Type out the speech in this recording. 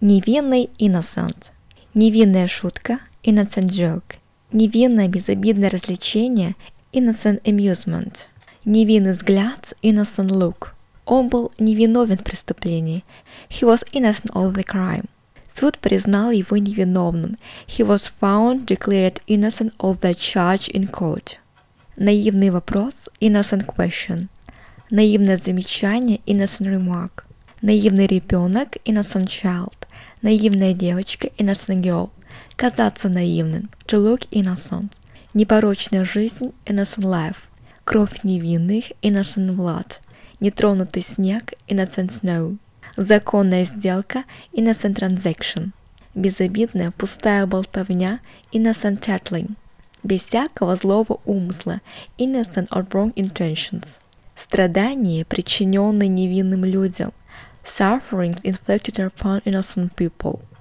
Невинный innocent. Невинная шутка innocent joke. Невинное безобидное развлечение innocent amusement. Невинный взгляд innocent look. Он был невиновен в преступлении. He was innocent of the crime. Суд признал его невиновным. He was found declared innocent of the charge in court. Наивный вопрос innocent question. Наивное замечание innocent remark. Наивный ребенок innocent child. Наивная девочка innocent girl. Казаться наивным to look innocent. Непорочная жизнь innocent life. Кровь невинных innocent blood. Нетронутый снег innocent snow. Законная сделка innocent transaction. Безобидная пустая болтовня innocent tattling. Без всякого злого умысла innocent or wrong intentions. Страдания, причиненные невинным людям – sufferings inflicted upon innocent people –